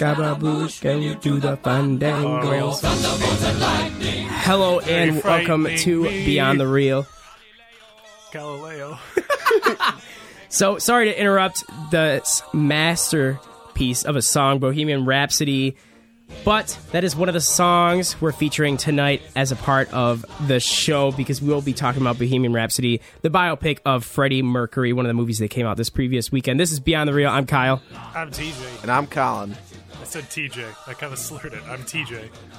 Scaramouche, Scaramouche, can you do the fandango? Hello and welcome to. Beyond the Real. Galileo. So sorry to interrupt the masterpiece of a song, Bohemian Rhapsody, but that is one of the songs we're featuring tonight as a part of the show because we will be talking about Bohemian Rhapsody, the biopic of Freddie Mercury, one of the movies that came out this previous weekend. This is Beyond the Real. I'm Kyle. I'm TJ. And I'm Colin. I said TJ. I kind of slurred it. I'm TJ.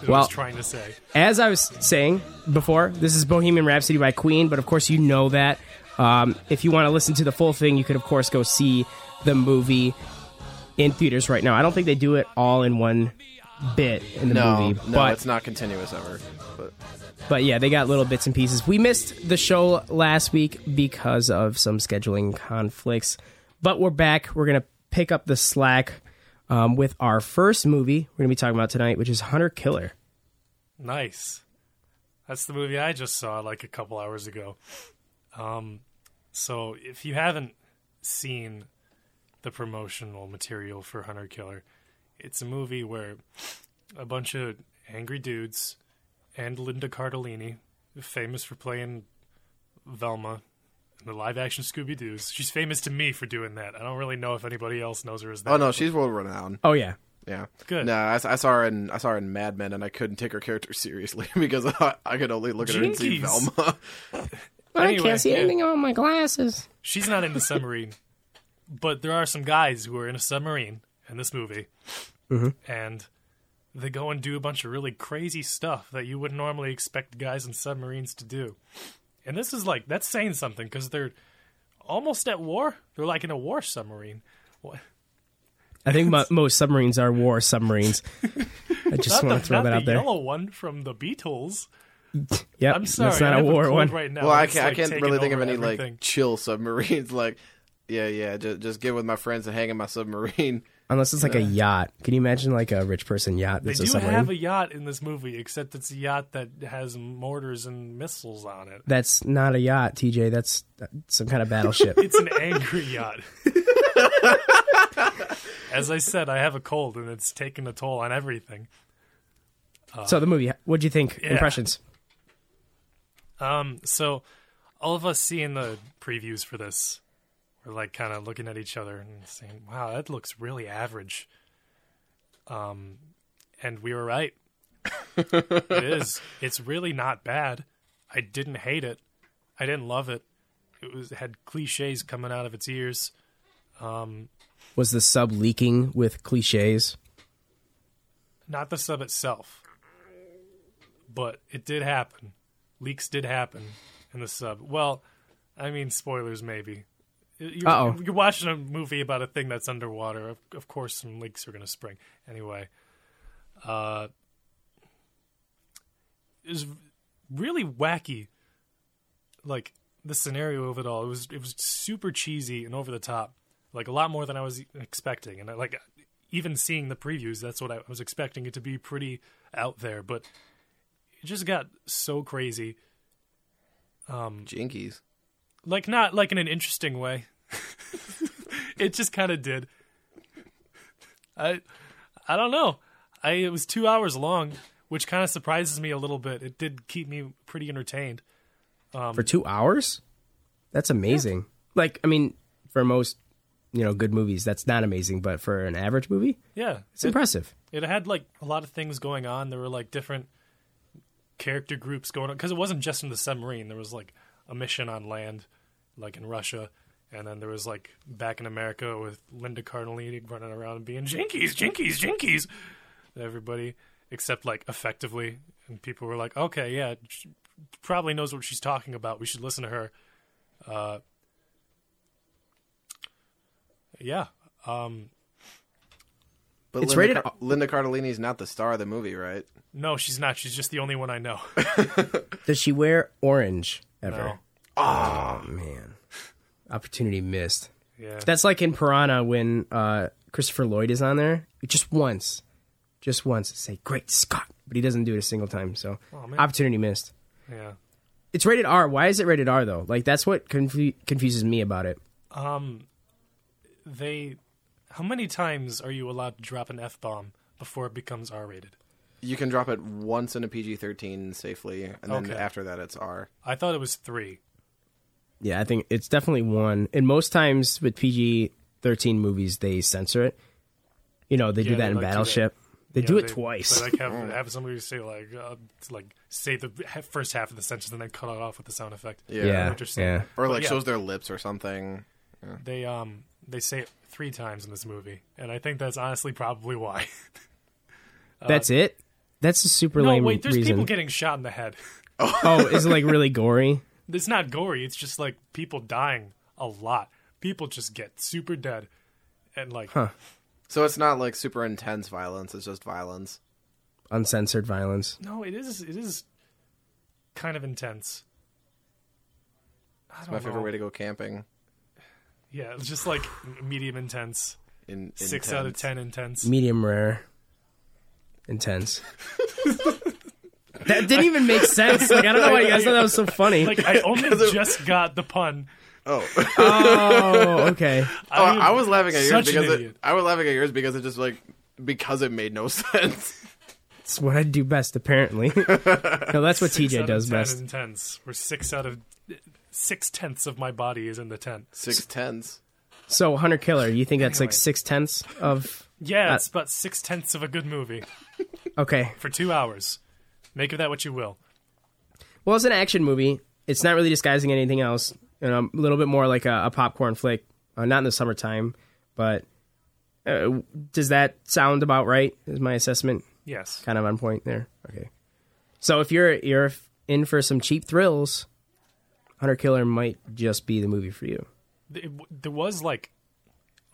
Is what I was trying to say. As I was saying before, this is Bohemian Rhapsody by Queen, but of course you know that. Um, if you want to listen to the full thing, you could of course go see the movie in theaters right now. I don't think they do it all in one bit in the No, movie, no, but it's not continuous ever. But but yeah, they got little bits and pieces. We missed the show last week because of some scheduling conflicts, but we're back. We're gonna pick up the slack um, with our first movie we're gonna be talking about tonight, which is Hunter Killer. Nice. That's the movie I just saw like a couple hours ago. Um, so if you haven't seen the promotional material for Hunter Killer, it's a movie where a bunch of angry dudes and Linda Cardellini, famous for playing Velma the live action Scooby Doo's. She's famous to me for doing that. I don't really know if anybody else knows her as that. oh no, she's world renowned. Oh yeah, Yeah, Good. No, I, I saw her in I saw her in Mad Men, and I couldn't take her character seriously because I, I could only look at her and see Velma. but I can't see yeah. anything on my glasses. She's not in the submarine, but there are some guys who are in a submarine in this movie, mm-hmm. and they go and do a bunch of really crazy stuff that you wouldn't normally expect guys in submarines to do. And this is like that's saying something because they're almost at war. They're like in a war submarine. What? I think mo- most submarines are war submarines. I just want to throw not that the out there. yellow one from the Beatles. Yep, I'm sorry, that's not I a war one. right now. well, I can't like, I can't really think of any everything. like chill submarines. Like, yeah, yeah, just just get with my friends and hang in my submarine. Unless it's like a yacht. Can you imagine like a rich person yacht They that's do a submarine? have a yacht in this movie, except it's a yacht that has mortars and missiles on it. That's not a yacht, TJ. That's some kind of battleship. It's an angry yacht. As I said, I have a cold and it's taken a toll on everything. so the movie, what'd you think? Impressions? Um, so all of us seeing the previews for this, we're like kind of looking at each other and saying, "Wow, that looks really average." Um, and we were right. it is. It's really not bad. I didn't hate it. I didn't love it. It was it had cliches coming out of its ears. Was the sub leaking with cliches? Not the sub itself, but it did happen. Leaks did happen in the sub. Well, I mean, spoilers maybe. You're, Uh-oh. you're watching a movie about a thing that's underwater. Of, of course, some leaks are going to spring. Anyway, uh, it was really wacky. Like the scenario of it all, it was it was super cheesy and over the top. Like a lot more than I was expecting. And I, like even seeing the previews, that's what I was expecting it to be pretty out there. But it just got so crazy. Um, Jinkies. Like not like in an interesting way. it just kind of did. I I don't know. I it was 2 hours long, which kind of surprises me a little bit. It did keep me pretty entertained. Um, For two hours? That's amazing. Like, I mean, for most, you know, good movies, that's not amazing. But for an average movie, Yeah. it's it, impressive. it had like a lot of things going on. There were like different character groups going on because it wasn't just in the submarine. There was like a mission on land, like in Russia, and then there was like back in America with Linda Cardellini running around and being jinkies, jinkies, jinkies. Everybody except like effectively, and people were like, okay, yeah, she probably knows what she's talking about. We should listen to her. Uh, yeah, um, But It's Linda, rated- Car- Linda Cardellini's not the star of the movie, right? no, she's not. She's just the only one I know. Does she wear orange ever? No. Oh man, opportunity missed. Yeah. That's like in Piranha when uh, Christopher Lloyd is on there, just once, just once, say "Great Scott," but he doesn't do it a single time. So Oh, opportunity missed. yeah. It's rated R. Why is it rated R though? Like that's what confu- confuses me about it. Um, they, how many times are you allowed to drop an f bomb before it becomes R rated? You can drop it once in a PG thirteen safely, and then Okay. after that it's R. I thought it was three. Yeah, I think it's definitely one. And most times with PG thirteen movies, they censor it. You know, they do that they in like. Battleship. They You do know, it twice. They like have, have somebody say like uh, like say the first half of the sentence and then cut it off with the sound effect. Yeah. yeah, interesting. yeah. Or But like yeah. shows their lips or something. They um they say it three times in this movie, and I think that's honestly probably why. That's it. That's a super no, lame wait, there's reason. people getting shot in the head. oh, is it like really gory? It's not gory. It's just like people dying a lot. People just get super dead, and like Huh. So it's not like super intense violence. It's just violence. Uncensored violence. no, it is it is kind of intense. I don't My favorite way to go camping. Yeah, it's just like medium intense. In, Six out of ten intense. Medium rare. Intense. that didn't even make sense. Like I don't know why you guys thought that was so funny. Like I only just got the pun. Oh, oh, okay. oh, am I was laughing at yours because it. I was laughing at yours because it just like because it made no sense. It's what I do best, apparently. no, that's what Six TJ out does of 10 best. Intense. Where six out of six tenths of my body is in the tent. Six tenths. So, Hunter Killer, you think that's like six tenths of. Yeah, Uh, it's about six tenths of a good movie Okay. for two hours. Make of that what you will. Well, it's an action movie. It's not really disguising anything else. You know, a little bit more like a, a popcorn flick. Uh, not in the summertime, but uh, does that sound about right? Is my assessment Yes. kind of on point there? Okay. So if you're you're in for some cheap thrills, Hunter Killer might just be the movie for you. It, there was like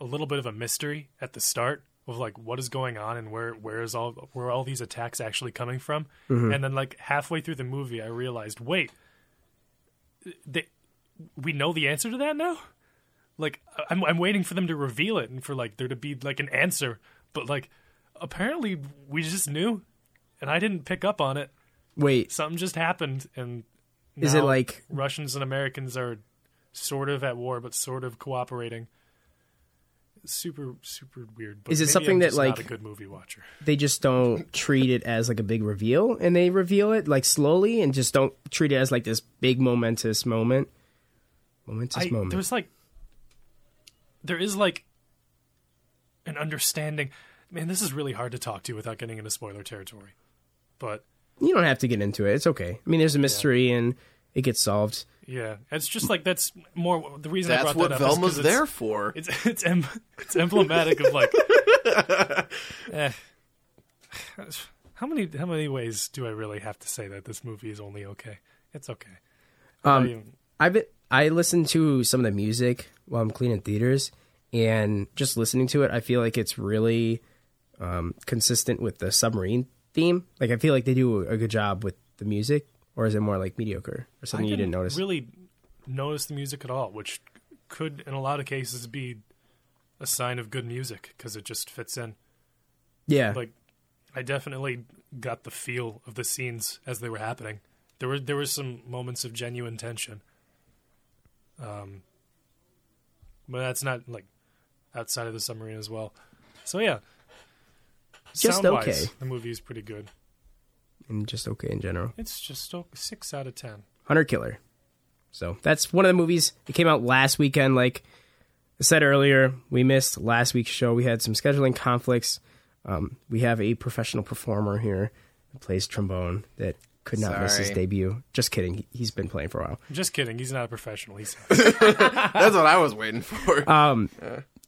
a little bit of a mystery at the start of like what is going on and where where is all where are all these attacks actually coming from. Mm-hmm. And then like halfway through the movie i realized wait they, we know the answer to that now? Like I'm, I'm waiting for them to reveal it and for like there to be like an answer. But like apparently we just knew and i didn't pick up on it. Wait, something just happened and Is it like- russians and americans are sort of at war but sort of cooperating super super weird but Is it maybe something I'm that, just not like- a good movie watcher they just don't treat it as like a big reveal, and they reveal it like slowly, and just don't treat it as like this big momentous moment. Momentous I, moment. there's like there is like an understanding man this is really hard to talk to without getting into spoiler territory but You don't have to get into it. It's okay. I mean, there's a mystery, and it gets solved. Yeah it's just like that's more the reason i That's brought what that up is 'cause Velma's it's- there for. It's it's em- it's emblematic of like. eh. How many how many ways do I really have to say that this movie is only okay? It's okay. Um, I even- I've been, I listen to some of the music while I'm cleaning theaters, and just listening to it, I feel like it's really um, consistent with the submarine theme. Like I feel like they do a good job with the music, or is it more like mediocre or something you didn't notice? really notice the music at all, which could in a lot of cases be a sign of good music because it just fits in. yeah, Like I definitely got the feel of the scenes as they were happening. There were there were some moments of genuine tension. Um, but that's not like outside of the submarine as well. So yeah, Just Sound-wise, okay. The movie is pretty good. And just okay in general. It's just a six out of ten. Hunter Killer. So that's one of the movies. It came out last weekend. Like I said earlier, we missed last week's show. We had some scheduling conflicts. Um, we have a professional performer here who plays trombone that could not miss his debut. Just kidding. He- He's been playing for a while. Just kidding. He's not a professional. He's That's what I was waiting for. Um,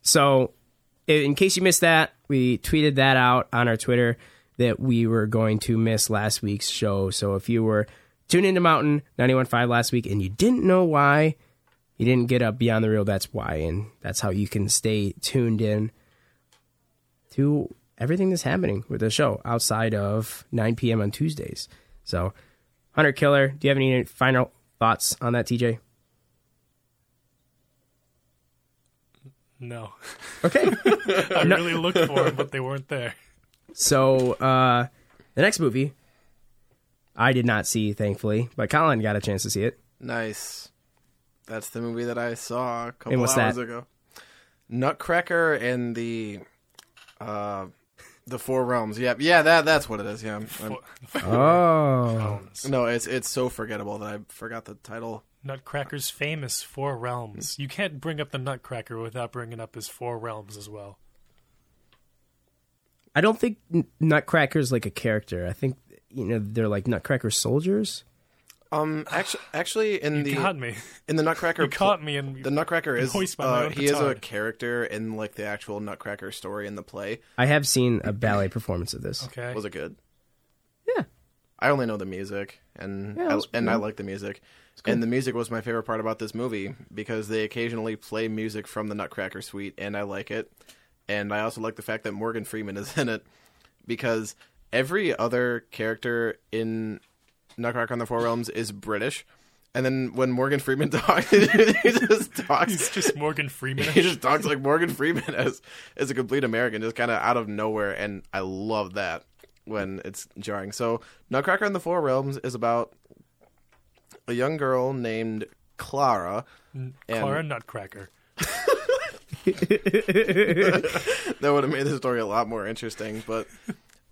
So, in case you missed that, we tweeted that out on our Twitter that we were going to miss last week's show. So, if you were tuned into Mountain 91.5 last week and you didn't know why, you didn't get up beyond the real, that's why. And that's how you can stay tuned in to everything that's happening with the show outside of 9 p.m. on Tuesdays. So, Hunter Killer, do you have any final thoughts on that, TJ? no. Okay. I really looked for them, but they weren't there. So uh, the next movie, I did not see, thankfully, but Colin got a chance to see it. nice. That's the movie that I saw a couple And what's hours that? ago. Nutcracker and the uh the Four Realms. Yeah, yeah, that that's what it is. Yeah. I'm- I'm- Oh. no, it's it's so forgettable that I forgot the title. Nutcracker's famous four realms. You can't bring up the Nutcracker without bringing up his four realms as well. I don't think N- Nutcracker's like a character. I think you know they're like Nutcracker soldiers. Um, actually, actually, in You the got me. in the Nutcracker, You caught me, and the Nutcracker is Hoist by uh, he is a character in like the actual Nutcracker story in the play. I have seen a ballet performance of this. okay. Was it good? Yeah. I only know the music, and Yeah, it I, was and I like the music. And the music was my favorite part about this movie because they occasionally play music from the Nutcracker Suite, and I like it. And I also like the fact that Morgan Freeman is in it because every other character in Nutcracker on the Four Realms is British. And then when Morgan Freeman talks, he just talks. He's just Morgan Freeman. he just talks like Morgan Freeman as as a complete American, just kind of out of nowhere, and I love that when it's jarring. So, Nutcracker in the Four Realms is about a young girl named Clara. and- Clara Nutcracker. that would have made the story a lot more interesting. But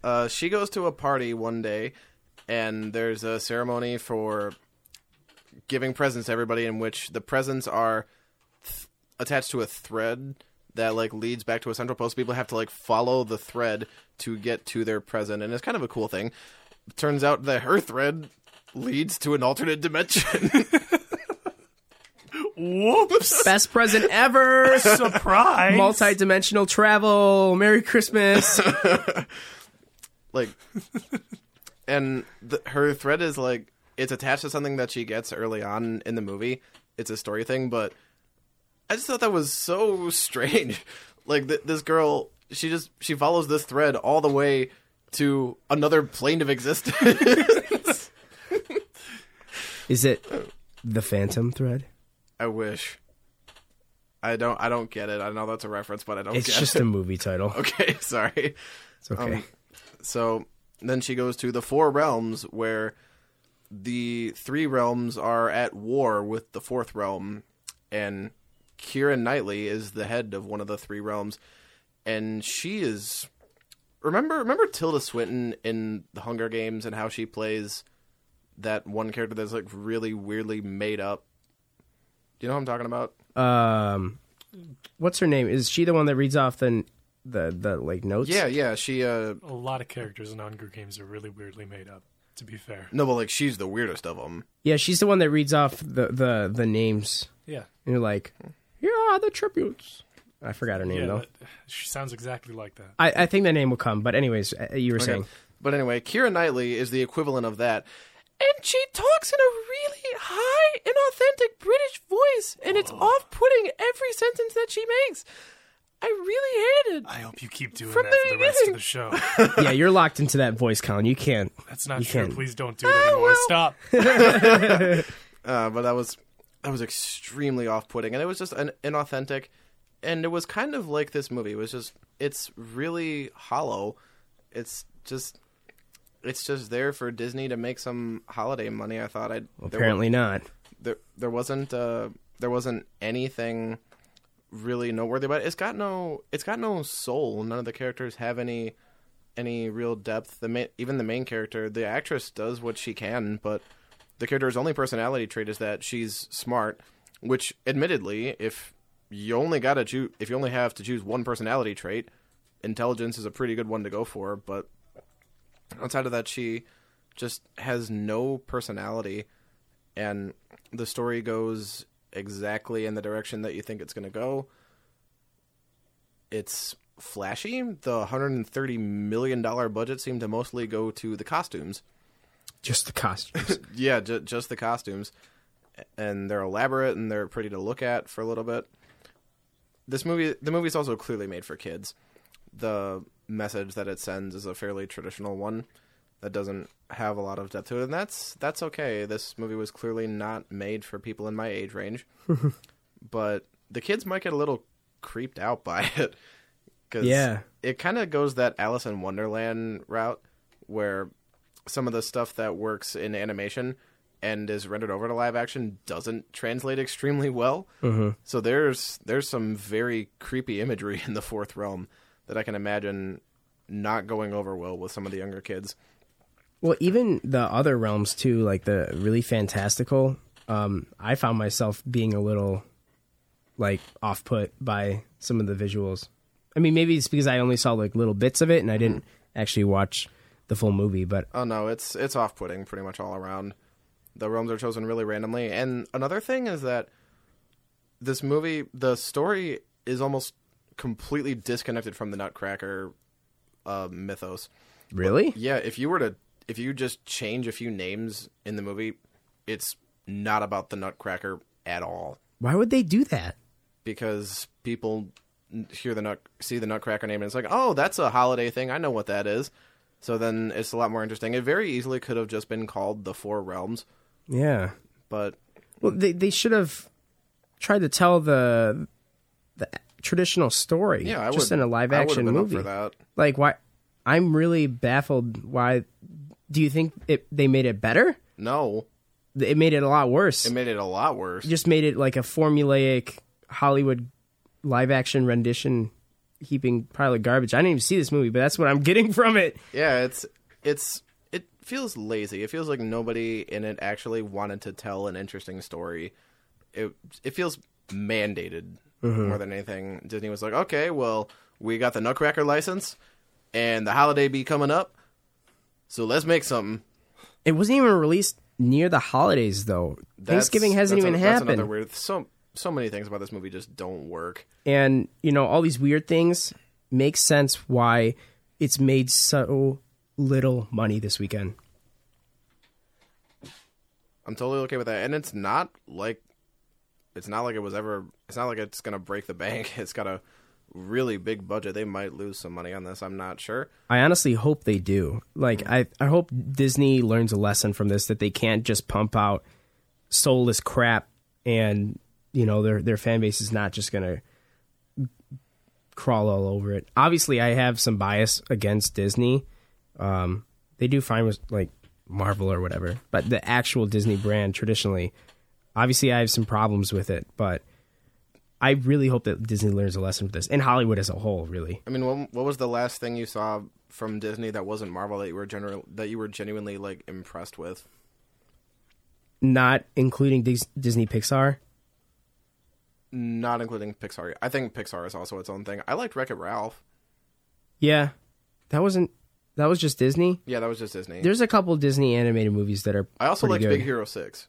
uh, she goes to a party one day, and there's a ceremony for giving presents to everybody, in which the presents are th- attached to a thread that like leads back to a central post. People have to like follow the thread to get to their present, and it's kind of a cool thing. Turns out that her thread leads to an alternate dimension. Whoops! Best present ever. Surprise! Multi-dimensional travel. Merry Christmas. like and the, her thread is like it's attached to something that she gets early on in the movie it's a story thing but i just thought that was so strange like th- this girl she just she follows this thread all the way to another plane of existence Is it the Phantom thread? I wish. I don't i don't get it. I know that's a reference but i don't It's just it. a movie title. okay sorry. It's okay. Um, so then she goes to the four realms where the three realms are at war with the fourth realm and Kieran Knightley is the head of one of the three realms and she is remember remember Tilda Swinton in the Hunger Games and how she plays that one character that's like really weirdly made up do you know what I'm talking about um, what's her name? Is she the one that reads off the the the like notes? yeah yeah she uh A lot of characters in Hunger Games are really weirdly made up. To be fair, no but like she's the weirdest of them yeah. She's the one that reads off the the the names. yeah, And you're like, here are the tributes. I forgot her name yeah. though. that- she sounds exactly like that. I, I think that name will come. But anyways, uh, you were saying. But anyway, Keira Knightley is the equivalent of that. And she talks in a really high inauthentic British voice, and it's off putting every sentence that she makes. I really hate it. I hope you keep doing From that the for the rest of the show. yeah, you're locked into that voice, Colin. You can't. That's not You true. can. Please don't do it anymore. well. Stop. Uh, but that was that was extremely off-putting, and it was just an inauthentic, and it was kind of like this movie. It was just it's really hollow. It's just it's just there for Disney to make some holiday money. I thought I'd there wa- Apparently not. there there wasn't uh there wasn't anything really noteworthy about it. It's got no it's got no soul. None of the characters have any any real depth. The main, even the main character, the actress does what she can, but the character's only personality trait is that she's smart, which admittedly, if you only got to choose if you only have to choose one personality trait, intelligence is a pretty good one to go for, but outside of that she just has no personality and the story goes exactly in the direction that you think it's going to go. It's flashy. The 130 million dollar budget seemed to mostly go to the costumes. Just the costumes. Yeah, ju- just the costumes, and they're elaborate and they're pretty to look at for a little bit. This movie, the movie's also clearly made for kids. The message that it sends is a fairly traditional one that doesn't have a lot of depth to it, and that's that's okay. This movie was clearly not made for people in my age range, but the kids might get a little creeped out by it. Cause Yeah. it kind of goes that Alice in Wonderland route, where some of the stuff that works in animation and is rendered over to live action doesn't translate extremely well. Mm-hmm. So there's there's some very creepy imagery in the fourth realm that I can imagine not going over well with some of the younger kids. Well, even the other realms too, like the really fantastical. Um, I found myself being a little like off put by some of the visuals. I mean, maybe it's because I only saw like little bits of it and I didn't actually watch the full movie. But Oh no, it's it's off putting pretty much all around. The realms are chosen really randomly. And another thing is that this movie the story is almost completely disconnected from the Nutcracker uh, mythos. really, Yeah, if you were to if you just change a few names in the movie, it's not about the Nutcracker at all why would they do that? because people hear the nut see the Nutcracker name and it's like, "Oh, that's a holiday thing. I know what that is." So then it's a lot more interesting. It very easily could have just been called the Four Realms, Yeah. but Well, they they should have tried to tell the the traditional story. yeah, I just would in a live action movie. for that. Like why? I'm really baffled. Why? Do you think it, they made it better? No, It made it a lot worse. it made it a lot worse. just made it like a formulaic Hollywood live action rendition heaping pile of garbage. I didn't even see this movie, but that's what I'm getting from it. Yeah, it's it's it feels lazy. It feels like nobody in it actually wanted to tell an interesting story. It it feels mandated Mm-hmm. more than anything. Disney was like, okay, well, we got the Nutcracker license, and the holiday be coming up, so let's make something. It wasn't even released near the holidays though. That's- Thanksgiving hasn't even a- That's happened. another weird. So so many things about this movie just don't work. and you know all these weird things make sense why it's made so little money this weekend. I'm totally okay with that, and it's not like it's not like it was ever. It's not like it's gonna break the bank. It's got a really big budget. They might lose some money on this. I'm not sure. I honestly hope they do. Like I, I hope Disney learns a lesson from this that they can't just pump out soulless crap and you know their their fan base is not just gonna crawl all over it. Obviously, I have some bias against Disney. Um, they do fine with like Marvel or whatever, but the actual Disney brand traditionally, obviously, I have some problems with it. But I really hope that Disney learns a lesson from this, and Hollywood as a whole, really. I mean, what, what was the last thing you saw from Disney that wasn't Marvel that you were general that you were genuinely like impressed with? Not including Dis- Disney Pixar. Not including Pixar. I think Pixar is also its own thing. I liked Wreck It Ralph. Yeah, that wasn't. That was just Disney. Yeah, that was just Disney. There's a couple Disney animated movies that are. I also liked good. Big Hero Six.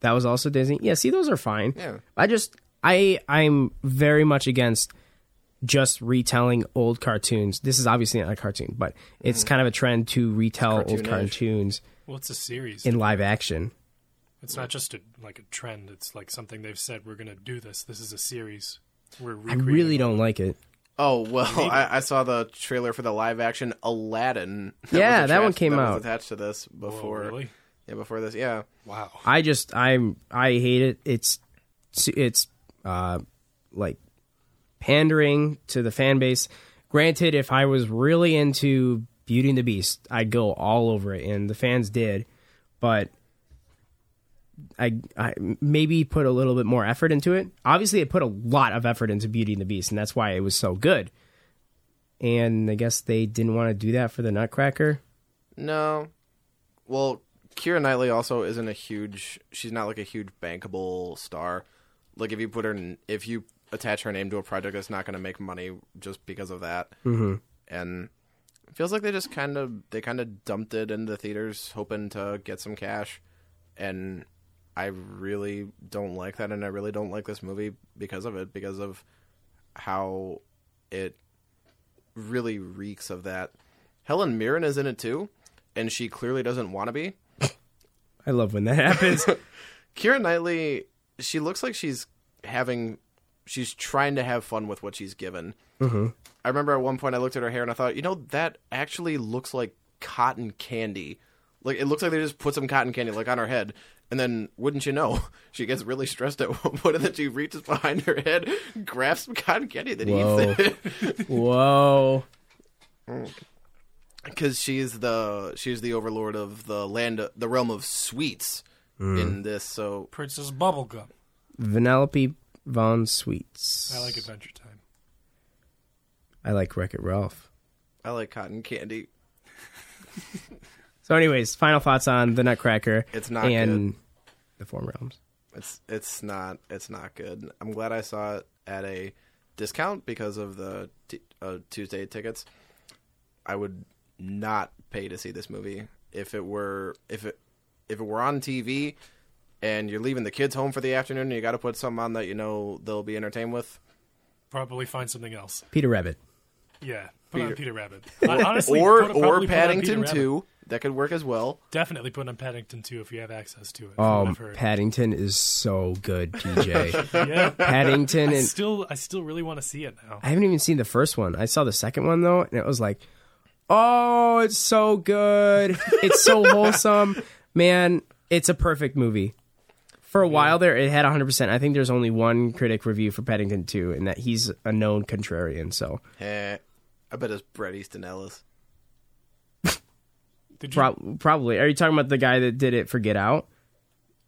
That was also Disney. Yeah, see, those are fine. Yeah. I just, I, I'm very much against just retelling old cartoons. This is obviously not a cartoon, but it's mm-hmm. kind of a trend to retell old cartoonish. cartoons Well, it's a series. in live action. It's not just a, like a trend. It's like something they've said we're going to do this. This is a series. We're I recreating really it. don't like it. Oh well, I, I saw the trailer for the live action Aladdin. Yeah, was that one came that out. Was attached to this Whoa, before. really? Yeah, before this. Yeah. Wow. I just, I'm, I hate it. It's, it's, uh, like pandering to the fan base. Granted, if I was really into Beauty and the Beast, I'd go all over it, and the fans did. But I, I maybe put a little bit more effort into it. Obviously, it put a lot of effort into Beauty and the Beast, and that's why it was so good. And I guess they didn't want to do that for the Nutcracker. No. Well, Keira Knightley also isn't a huge. She's not like a huge bankable star. Like if you put her, in, if you attach her name to a project, it's not going to make money just because of that. Mm-hmm. And it feels like they just kind of they kind of dumped it into the theaters, hoping to get some cash. And I really don't like that, and I really don't like this movie because of it, because of how it really reeks of that. Helen Mirren is in it too, and she clearly doesn't want to be. I love when that happens. Keira Knightley, she looks like she's having, she's trying to have fun with what she's given. Mm-hmm. I remember at one point I looked at her hair and I thought, you know, that actually looks like cotton candy. Like it looks like they just put some cotton candy like on her head, and then wouldn't you know, she gets really stressed at one point, and then she reaches behind her head, grabs some cotton candy, then Whoa. eats it. Whoa. because she's the she's the overlord of the land the realm of sweets in this. So Princess Bubblegum. Vanellope von Schweetz. I like Adventure Time. I like Wreck It Ralph. I like cotton candy. So, anyways, final thoughts on the Nutcracker. It's not and the Four Realms. It's it's not it's not good. I'm glad I saw it at a discount because of the t- uh, Tuesday tickets. I would not pay to see this movie if it were if it if it were on TV and you're leaving the kids home for the afternoon and you got to put something on that you know they'll be entertained with. Probably find something else. Peter Rabbit. Yeah, put on Peter- Peter Rabbit. Honestly, or put- or probably put on Paddington Peter Two that could work as well. Definitely put on Paddington 2 if you have access to it. Oh, I've heard. Paddington is so good, TJ. yeah. Paddington I and still, I still really want to see it now. I haven't even seen the first one. I saw the second one though, and it was like, oh, it's so good. It's so wholesome, man. It's a perfect movie. For a while there, it had 100%. I think there's only one critic review for Paddington 2, and that he's a known contrarian. So Eh, I bet it's Bret Easton Ellis. Did you? prob- probably. Are you talking about the guy that did it for Get Out?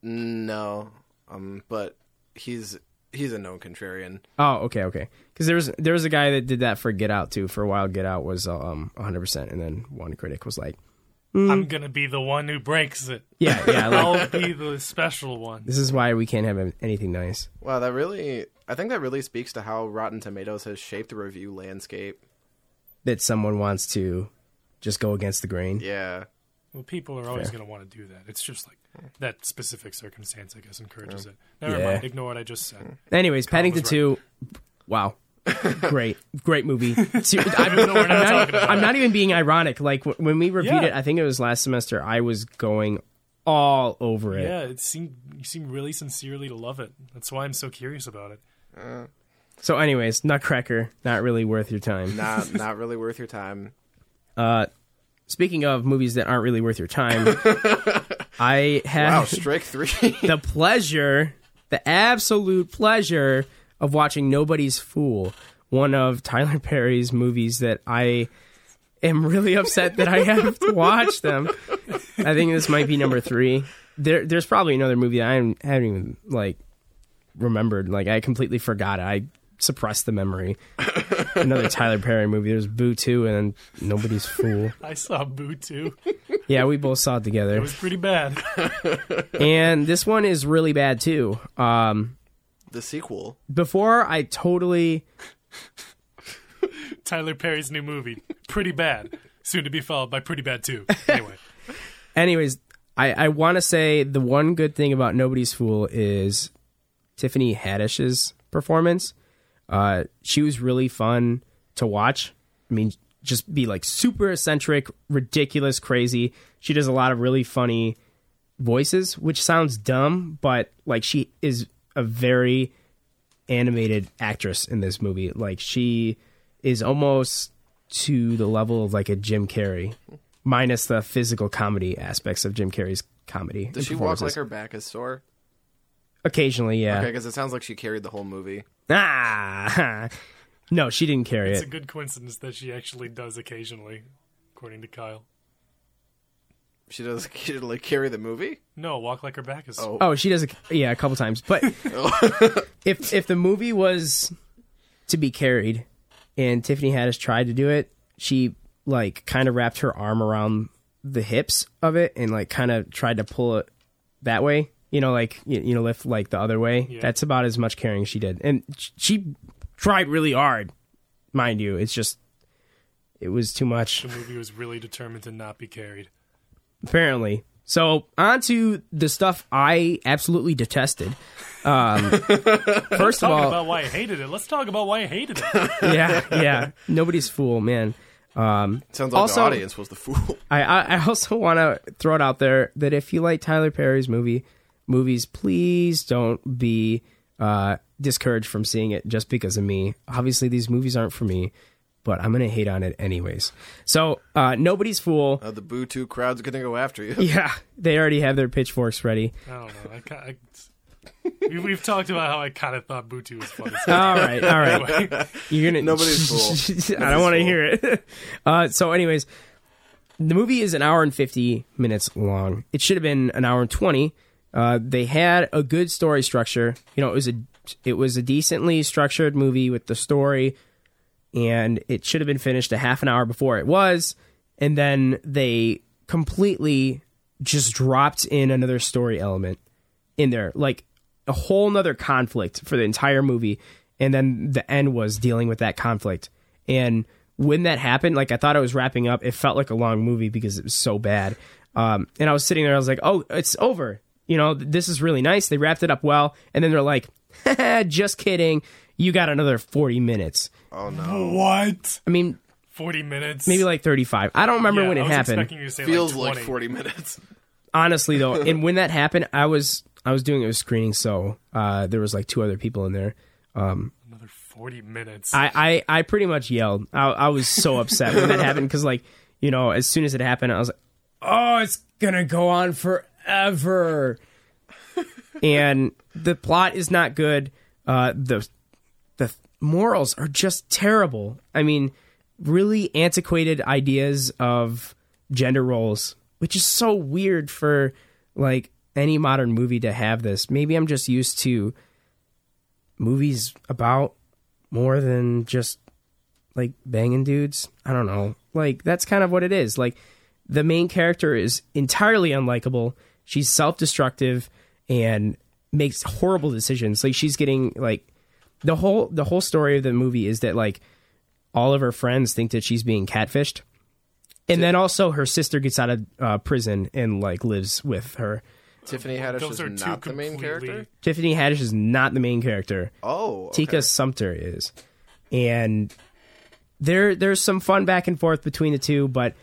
No, um, but he's he's a known contrarian. Oh, okay, okay. Because there was there was a guy that did that for Get Out too. For a while, Get Out was um 100%, and then one critic was like, I'm mm. gonna be the one who breaks it. yeah, yeah. Like, I'll be the special one. this is why we can't have anything nice. Wow, that really I think that really speaks to how Rotten Tomatoes has shaped the review landscape. That someone wants to just go against the grain. Yeah. Well, people are always gonna want to do that. It's just like that specific circumstance, I guess, encourages it. Never Yeah. mind. Ignore what I just said. Anyways, Paddington was Two. Wow, great, great movie. See, I'm, Even though we're not I'm not, I'm not even being ironic. Like when we reviewed Yeah. it, I think it was last semester. I was going all over it. Yeah, it seemed you seem really sincerely to love it. That's why I'm so curious about it. So, anyways, Nutcracker, not really worth your time. Not not really worth your time. Uh, speaking of movies that aren't really worth your time, I had Wow, strike three. the pleasure, the absolute pleasure of watching Nobody's Fool, one of Tyler Perry's movies that I am really upset that I have to watch them. I think this might be number three. There, there's probably another movie that I haven't even like remembered. Like I completely forgot it. I suppressed the memory. another Tyler Perry movie. There's Boo 2 and then Nobody's Fool. I saw Boo Two. Yeah, we both saw it together. It was pretty bad. and this one is really bad too. Um, the sequel. before I totally Tyler Perry's new movie, pretty bad. Soon to be followed by Pretty Bad too. Anyway, anyways i, I want to say the one good thing about nobody's fool is tiffany haddish's performance uh, she was really fun to watch i mean just be like super eccentric ridiculous crazy she does a lot of really funny voices which sounds dumb but like she is a very animated actress in this movie like she is almost to the level of like a jim carrey minus the physical comedy aspects of Jim Carrey's comedy. Does she walk like her back is sore? Occasionally, yeah. Okay, because it sounds like she carried the whole movie. Ah, no, she didn't carry it. it's a good coincidence that she actually does occasionally, according to Kyle. She does occasionally carry the movie. No, walk like her back is. Oh. Oh, she does. A, yeah, a couple times. But if if the movie was to be carried, and Tiffany Haddish tried to do it, she like kind of wrapped her arm around the hips of it and like kind of tried to pull it that way. You know, like you, you know, lift like the other way. Yeah. That's about as much carrying as she did, and sh- she tried really hard, mind you. It's just it was too much. The movie was really determined to not be carried. Apparently. So on to the stuff I absolutely detested. Um, first of Talking all, about why I hated it. Let's talk about why I hated it. yeah, yeah, nobody's fool, man. Um, Sounds like Also- the audience was the fool. I, I, I also want to throw it out there that if you like Tyler Perry's movie movies, please don't be uh, discouraged from seeing it just because of me. Obviously, these movies aren't for me, but I'm gonna hate on it anyways. So, uh, nobody's fool. Uh, the Boo 2 crowd's gonna go after you. Yeah, they already have their pitchforks ready. I don't know. I, ki- I, we, we've talked about how I kind of thought Boo 2 was funny. All right, all right. Anyway, You're gonna Nobody's fool. I don't want to hear it. Uh, so, anyways, the movie is an hour and fifty minutes long. It should have been an hour and twenty Uh, they had a good story structure. You know, it was a it was a decently structured movie with the story, and it should have been finished a half an hour before it was. And then they completely just dropped in another story element in there, like a whole nother conflict for the entire movie. And then the end was dealing with that conflict. And when that happened, like I thought I was wrapping up, it felt like a long movie because it was so bad. Um, and I was sitting there, I was like, oh, it's over. You know, this is really nice. They wrapped it up well. And then they're like, just kidding. You got another 40 minutes. Oh no. What? I mean, Forty minutes? maybe like 35. I don't remember Yeah, when I it was happened. expecting you to say Feels like, like 20. 40 minutes. honestly though and when that happened i was i was doing a screening so uh there was like two other people in there Another forty minutes. i i, I pretty much yelled I, I was so upset when that happened because like you know as soon as it happened i was like oh it's gonna go on forever and the plot is not good uh the the morals are just terrible. I mean really antiquated ideas of gender roles which is so weird for like any modern movie to have this. Maybe i'm just used to movies about more than just like banging dudes. I don't know. Like that's kind of what it is. Like the main character is entirely unlikable. She's self-destructive and makes horrible decisions. Like she's getting like the whole the whole story of the movie is that like all of her friends think that she's being catfished and then also her sister gets out of uh, prison and like lives with her Tiffany Haddish Those is are not the main character. tiffany haddish is not the main character Oh, okay. Tika Sumpter is, and there there's some fun back and forth between the two, but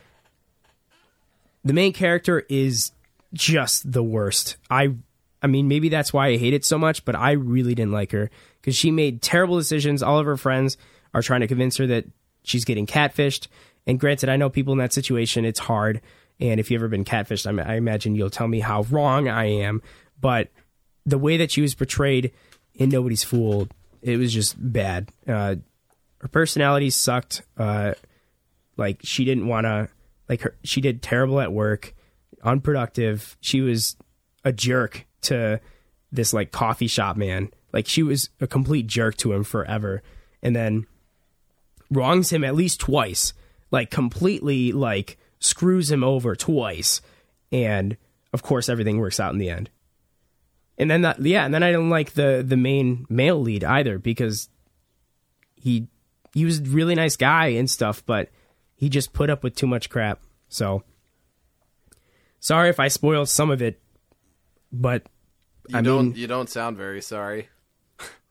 the main character is just the worst. I I mean maybe that's why I hate it so much, but I really didn't like her because she made terrible decisions. All of her friends are trying to convince her that she's getting catfished. And granted, I know people in that situation, it's hard. And if you've ever been catfished, I, I imagine you'll tell me how wrong I am. But the way that she was portrayed in Nobody's Fool, it was just bad. Uh, her personality sucked. Uh, like she didn't want to, like her, she did terrible at work, unproductive. She was a jerk to this like coffee shop man. Like she was a complete jerk to him forever, and then wrongs him at least twice. Like completely like screws him over twice, and of course everything works out in the end. And then that, yeah, and then I don't like the the main male lead either because he he was a really nice guy and stuff, but he just put up with too much crap. So sorry if I spoiled some of it, but You I don't. mean- you don't sound very sorry.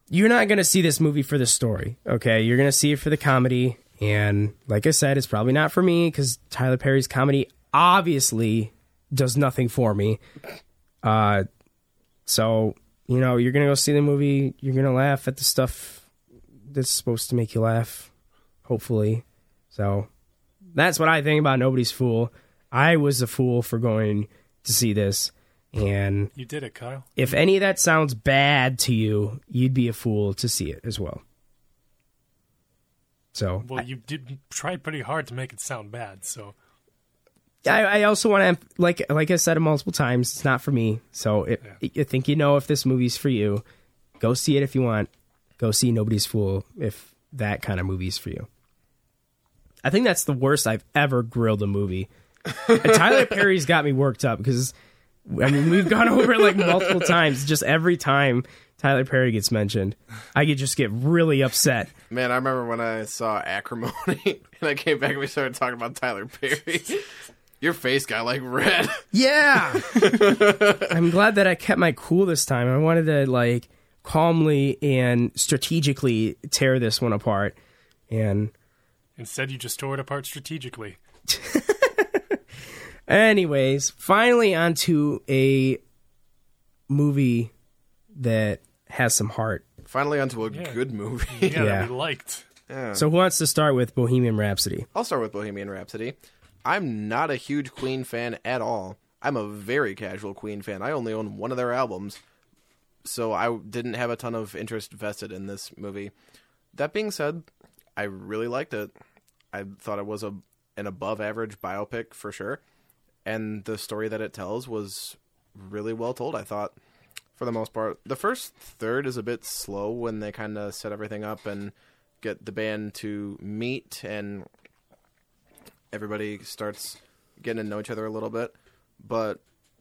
You're not going to see this movie for the story, okay? You're going to see it for the comedy. And like I said, it's probably not for me because Tyler Perry's comedy obviously does nothing for me. Uh, so, you know, you're going to go see the movie. You're going to laugh at the stuff that's supposed to make you laugh, hopefully. So that's what I think about Nobody's Fool. I was a fool for going to see this. And You did it, Kyle. if any of that sounds bad to you, you'd be a fool to see it as well. So Well, you did try pretty hard to make it sound bad. So I, I also want to like like I said multiple times, it's not for me. So if you think you know if this movie's for you, go see it if you want. Go see Nobody's Fool if that kind of movie's for you. I think that's the worst I've ever grilled a movie. And Tyler Perry's got me worked up because I mean we've gone over it like multiple times. Just every time Tyler Perry gets mentioned, I could just get really upset. Man, I remember when I saw Acrimony and I came back and we started talking about Tyler Perry. Your face got like red. Yeah. I'm glad that I kept my cool this time. I wanted to like calmly and strategically tear this one apart. And instead, you just tore it apart strategically. Anyways, finally onto a movie that has some heart. Finally onto a Yeah. good movie. Yeah, Yeah. that we liked. So who wants to start with Bohemian Rhapsody? I'll start with Bohemian Rhapsody. I'm not a huge Queen fan at all. I'm a very casual Queen fan. I only own one of their albums, so I didn't have a ton of interest vested in this movie. That being said, I really liked it. I thought it was a an above average biopic for sure, and the story that it tells was really well told. I thought, for the most part, the first third is a bit slow when they kind of set everything up and get the band to meet and everybody starts getting to know each other a little bit. But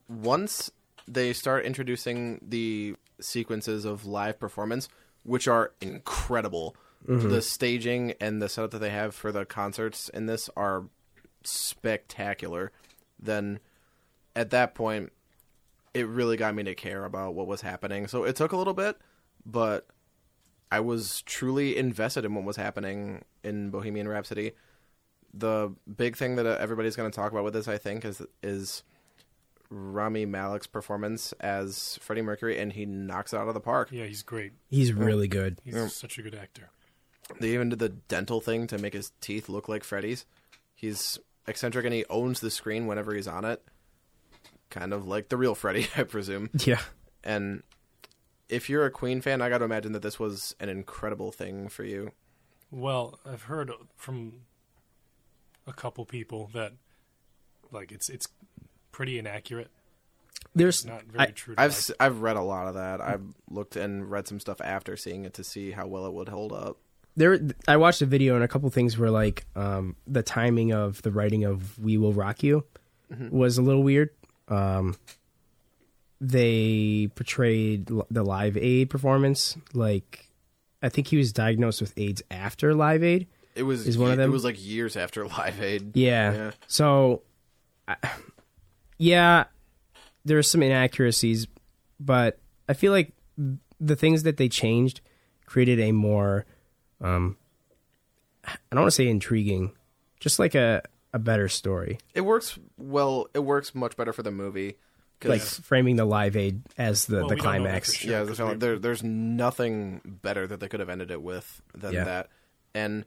once they start introducing the sequences of live performance, which are incredible, mm-hmm. the staging and the setup that they have for the concerts in this are spectacular. Then at that point, it really got me to care about what was happening. So it took a little bit, but I was truly invested in what was happening in Bohemian Rhapsody. The big thing that uh, everybody's going to talk about with this, I think, is is Rami Malek's performance as Freddie Mercury, and he knocks it out of the park. Yeah, he's great. He's really good. He's such a good actor. They even did the dental thing to make his teeth look like Freddie's. He's eccentric and he owns the screen whenever he's on it. Kind of like the real Freddie, I presume. Yeah. And if you're a Queen fan, I got to imagine that this was an incredible thing for you. Well, I've heard from a couple people that like it's it's pretty inaccurate. There's Not very I- true. To I've life. s- I've read a lot of that. I've looked and read some stuff after seeing it to see how well it would hold up. There I watched a video and a couple things were like um, the timing of the writing of "We Will Rock You" was a little weird. Um, they portrayed the Live Aid performance like I think he was diagnosed with AIDS after Live Aid. It was Is one of them- It was like years after Live Aid. Yeah. Yeah. So, I, yeah, are some inaccuracies, but I feel like the things that they changed created a more, um, I don't want to say intriguing, just like a a better story, It works well. It works much better for the movie. like framing the live aid as the Well, the we don't know that climax. sure. yeah, the 'cause film, there, there's nothing better that they could have ended it with than Yeah. that. And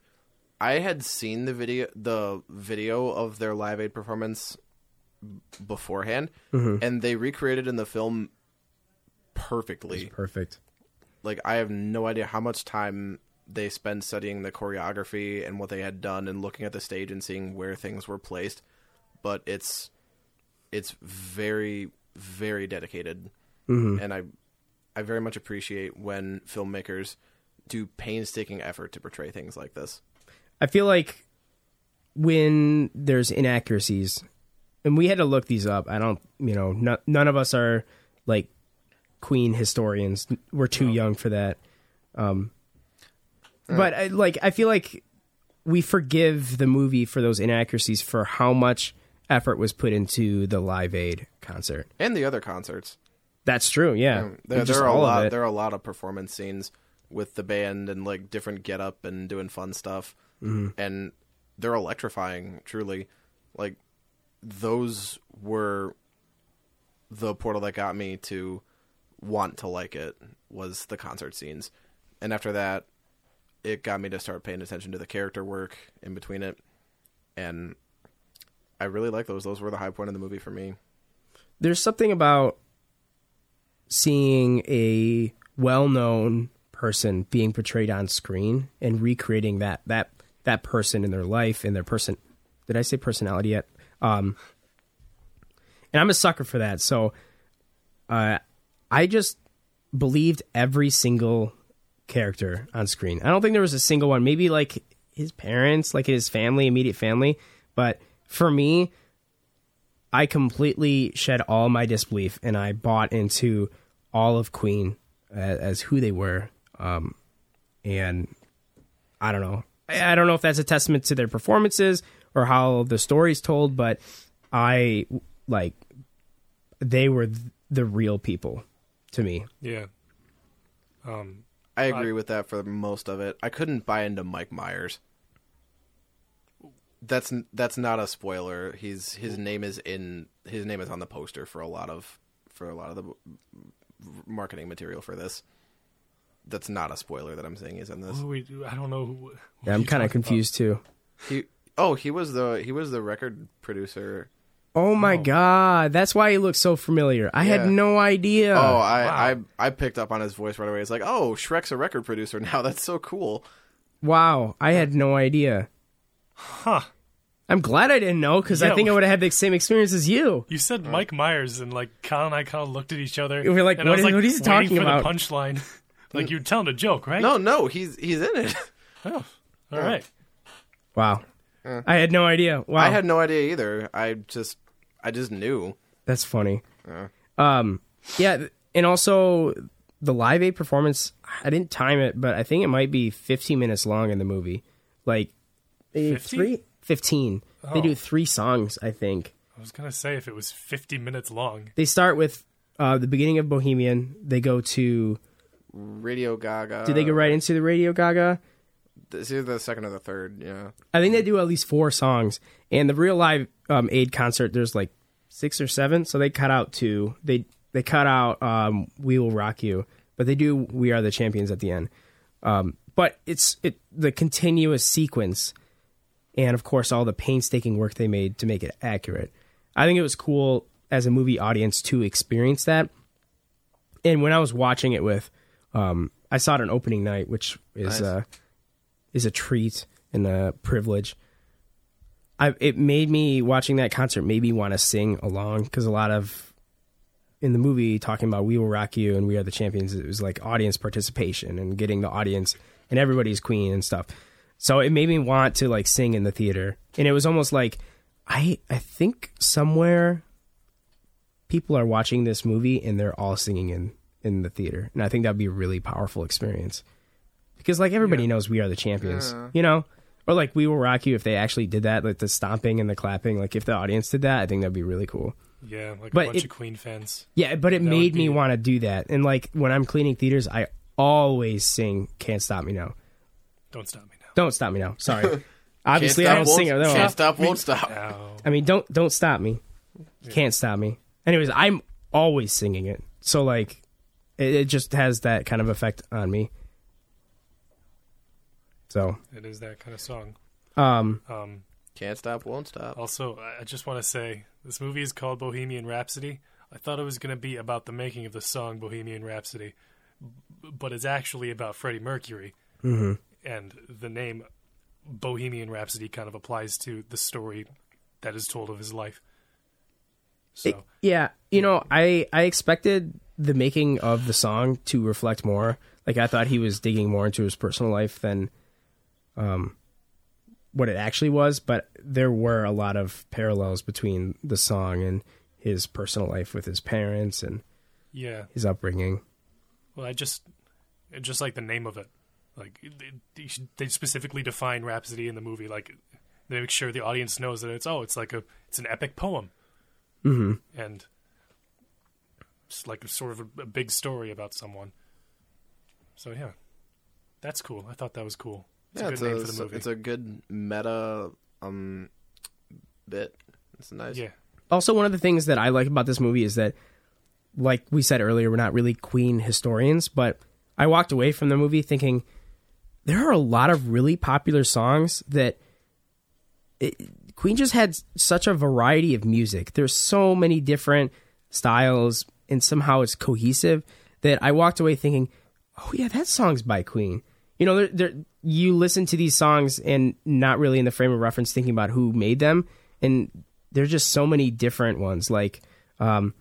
I had seen the video, the video of their Live Aid performance beforehand, Mm-hmm. and they recreated in the film perfectly. Perfect. Like I have no idea how much time they spend studying the choreography and what they had done, and looking at the stage and seeing where things were placed. But it's it's very very dedicated, and I I very much appreciate when filmmakers do painstaking effort to portray things like this. I feel like when there's inaccuracies, and we had to look these up. I don't, you know, no, none of us are like Queen historians. We're too young for that. Um, but I, like, I feel like we forgive the movie for those inaccuracies for how much effort was put into the Live Aid concert. And the other concerts, That's true. Yeah, there, there are a lot. There are a lot of performance scenes with the band and like different get up and doing fun stuff, Mm-hmm. and they're electrifying. Truly, like those were the portal that got me to want to like it was the concert scenes, and after that, it got me to start paying attention to the character work in between it, and I really like those. Those were the high point of the movie for me. there's something about seeing a well-known person being portrayed on screen and recreating that that that person in their life and their person did i say personality yet um and i'm a sucker for that so uh i just believed every single character on screen i don't think there was a single one maybe like his parents like his family immediate family but for me I completely shed all my disbelief and I bought into all of Queen as, as who they were. Um, and I don't know. I, I don't know if that's a testament to their performances or how the story's told, but I like they were th- the real people to me. yeah. Um, I agree with that for most of it. I couldn't buy into Mike Myers. That's that's not a spoiler. He's his name is in his name is on the poster for a lot of for a lot of the marketing material for this. That's not a spoiler that I'm saying he's in this. who we do? I don't know. Who, who Yeah, I'm kind of talking about. confused too. He oh he was the he was the record producer. Oh my Oh. god, that's why he looks so familiar. I Yeah. had no idea. Oh, I, wow. I I picked up on his voice right away. It's like, oh, Shrek's a record producer now. That's so cool. wow, I had no idea. Huh. I'm glad I didn't know because I Yeah, think I would have had the same experience as you. You said Mike Myers, and like Kyle and I kind of looked at each other. We were like, and I was is- like, what is he waiting talking for about? The punchline, like you're telling a joke, right? No, no, he's he's in it. Oh, all right. Wow. I had no idea. Wow. I had no idea either. I just I just knew. That's funny. Um, yeah, and also the Live Aid performance. I didn't time it, but I think it might be 15 minutes long in the movie. Like maybe 50? three, 15. They Oh. do three songs, I think. I was gonna say if it was 50 minutes long. They start with uh, the beginning of Bohemian. They go to. Radio Gaga. Do they go right into the Radio Gaga? It's either the second or the third. Yeah. I think they do at least four songs. And the real live um, aid concert, there's like six or seven, so they cut out two. They they cut out um, "We Will Rock You," but they do "We Are the Champions" at the end. Um, but it's it the continuous sequence, and of course all the painstaking work they made to make it accurate. I think it was cool as a movie audience to experience that. And when I was watching it with, um, I saw it on opening night, which is Nice. uh, is a treat and a privilege. I it made me watching that concert made me want to sing along because a lot of in the movie talking about "We Will Rock You" and "We Are the Champions" it was like audience participation and getting the audience and everybody's queen and stuff. So it made me want to like sing in the theater, and it was almost like I I think somewhere people are watching this movie and they're all singing in in the theater, and I think that'd be a really powerful experience because like everybody Yeah. knows we are the champions, Yeah. you know. Or like we will rock you if they actually did that, like the stomping and the clapping. Like if the audience did that, I think that'd be really cool. Yeah, like But a bunch it- of Queen fans. Yeah, but it That made would me want to do that. And like when I'm cleaning theaters, I always sing "Can't Stop Me Now." Don't stop me now. Don't stop me now. Sorry. Obviously, stop, I don't sing it. No. Can't stop, won't stop. Now. I mean, don't don't stop me. You Can't stop me. Anyways, I'm always singing it, so like, it, it just has that kind of effect on me. So, It is that kind of song. um, Um, Can't stop, won't stop. also, I I just want to say this movie is called Bohemian Rhapsody. I thought it was going to be about the making of the song Bohemian Rhapsody, but it's actually about Freddie Mercury. Mm-hmm. And the name Bohemian Rhapsody kind of applies to the story that is told of his life. So, It- yeah, you know, I I expected the making of the song to reflect more. Like I thought he was digging more into his personal life than um what it actually was, but there were a lot of parallels between the song and his personal life with his parents and yeah. his upbringing. Well, I just, just like the name of it. Like they, they specifically define Rhapsody in the movie. Like they make sure the audience knows that it's oh, it's like a, it's an epic poem, hmm and it's like a sort of a, a big story about someone. So yeah, that's cool. I thought that was cool. It's yeah, a it's good a, name for it's the a movie. it's a good meta um bit. It's nice. yeah, Also, one of the things that I like about this movie is that, like we said earlier, we're not really Queen historians, but I walked away from the movie thinking there are a lot of really popular songs that it, Queen just had such a variety of music. There's so many different styles, and somehow it's cohesive that I walked away thinking, oh yeah, that song's by Queen. You know, there, there, you listen to these songs and not really in the frame of reference thinking about who made them, and there's just so many different ones like um,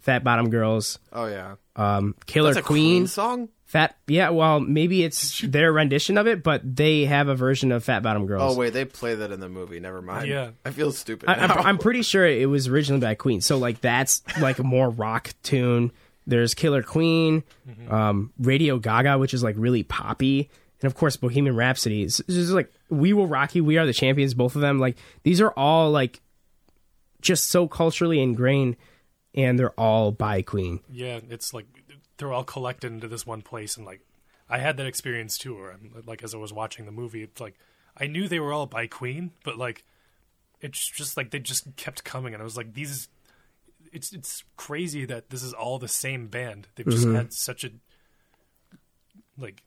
Fat Bottom Girls, Oh yeah. um, Killer That's a Queen, Queen song. Fat. Yeah, well, maybe it's their rendition of it, but they have a version of Fat Bottom Girls. Oh wait, they play that in the movie. Never mind. Yeah. I feel stupid. I, I'm. I'm pretty sure it was originally by Queen. So like that's like a more rock tune. There's Killer Queen, um, Radio Gaga, which is like really poppy, and of course Bohemian Rhapsody. It's, just like We Will Rock You, We Are the Champions. Both of them, like these are all like just so culturally ingrained, and they're all by Queen. yeah. It's like they're all collected into this one place, and like I had that experience too. Where I'm, like as I was watching the movie, it's like I knew they were all by Queen, but like it's just like they just kept coming, and I was like, these. It's it's crazy that this is all the same band. They've just Mm-hmm. had such a like.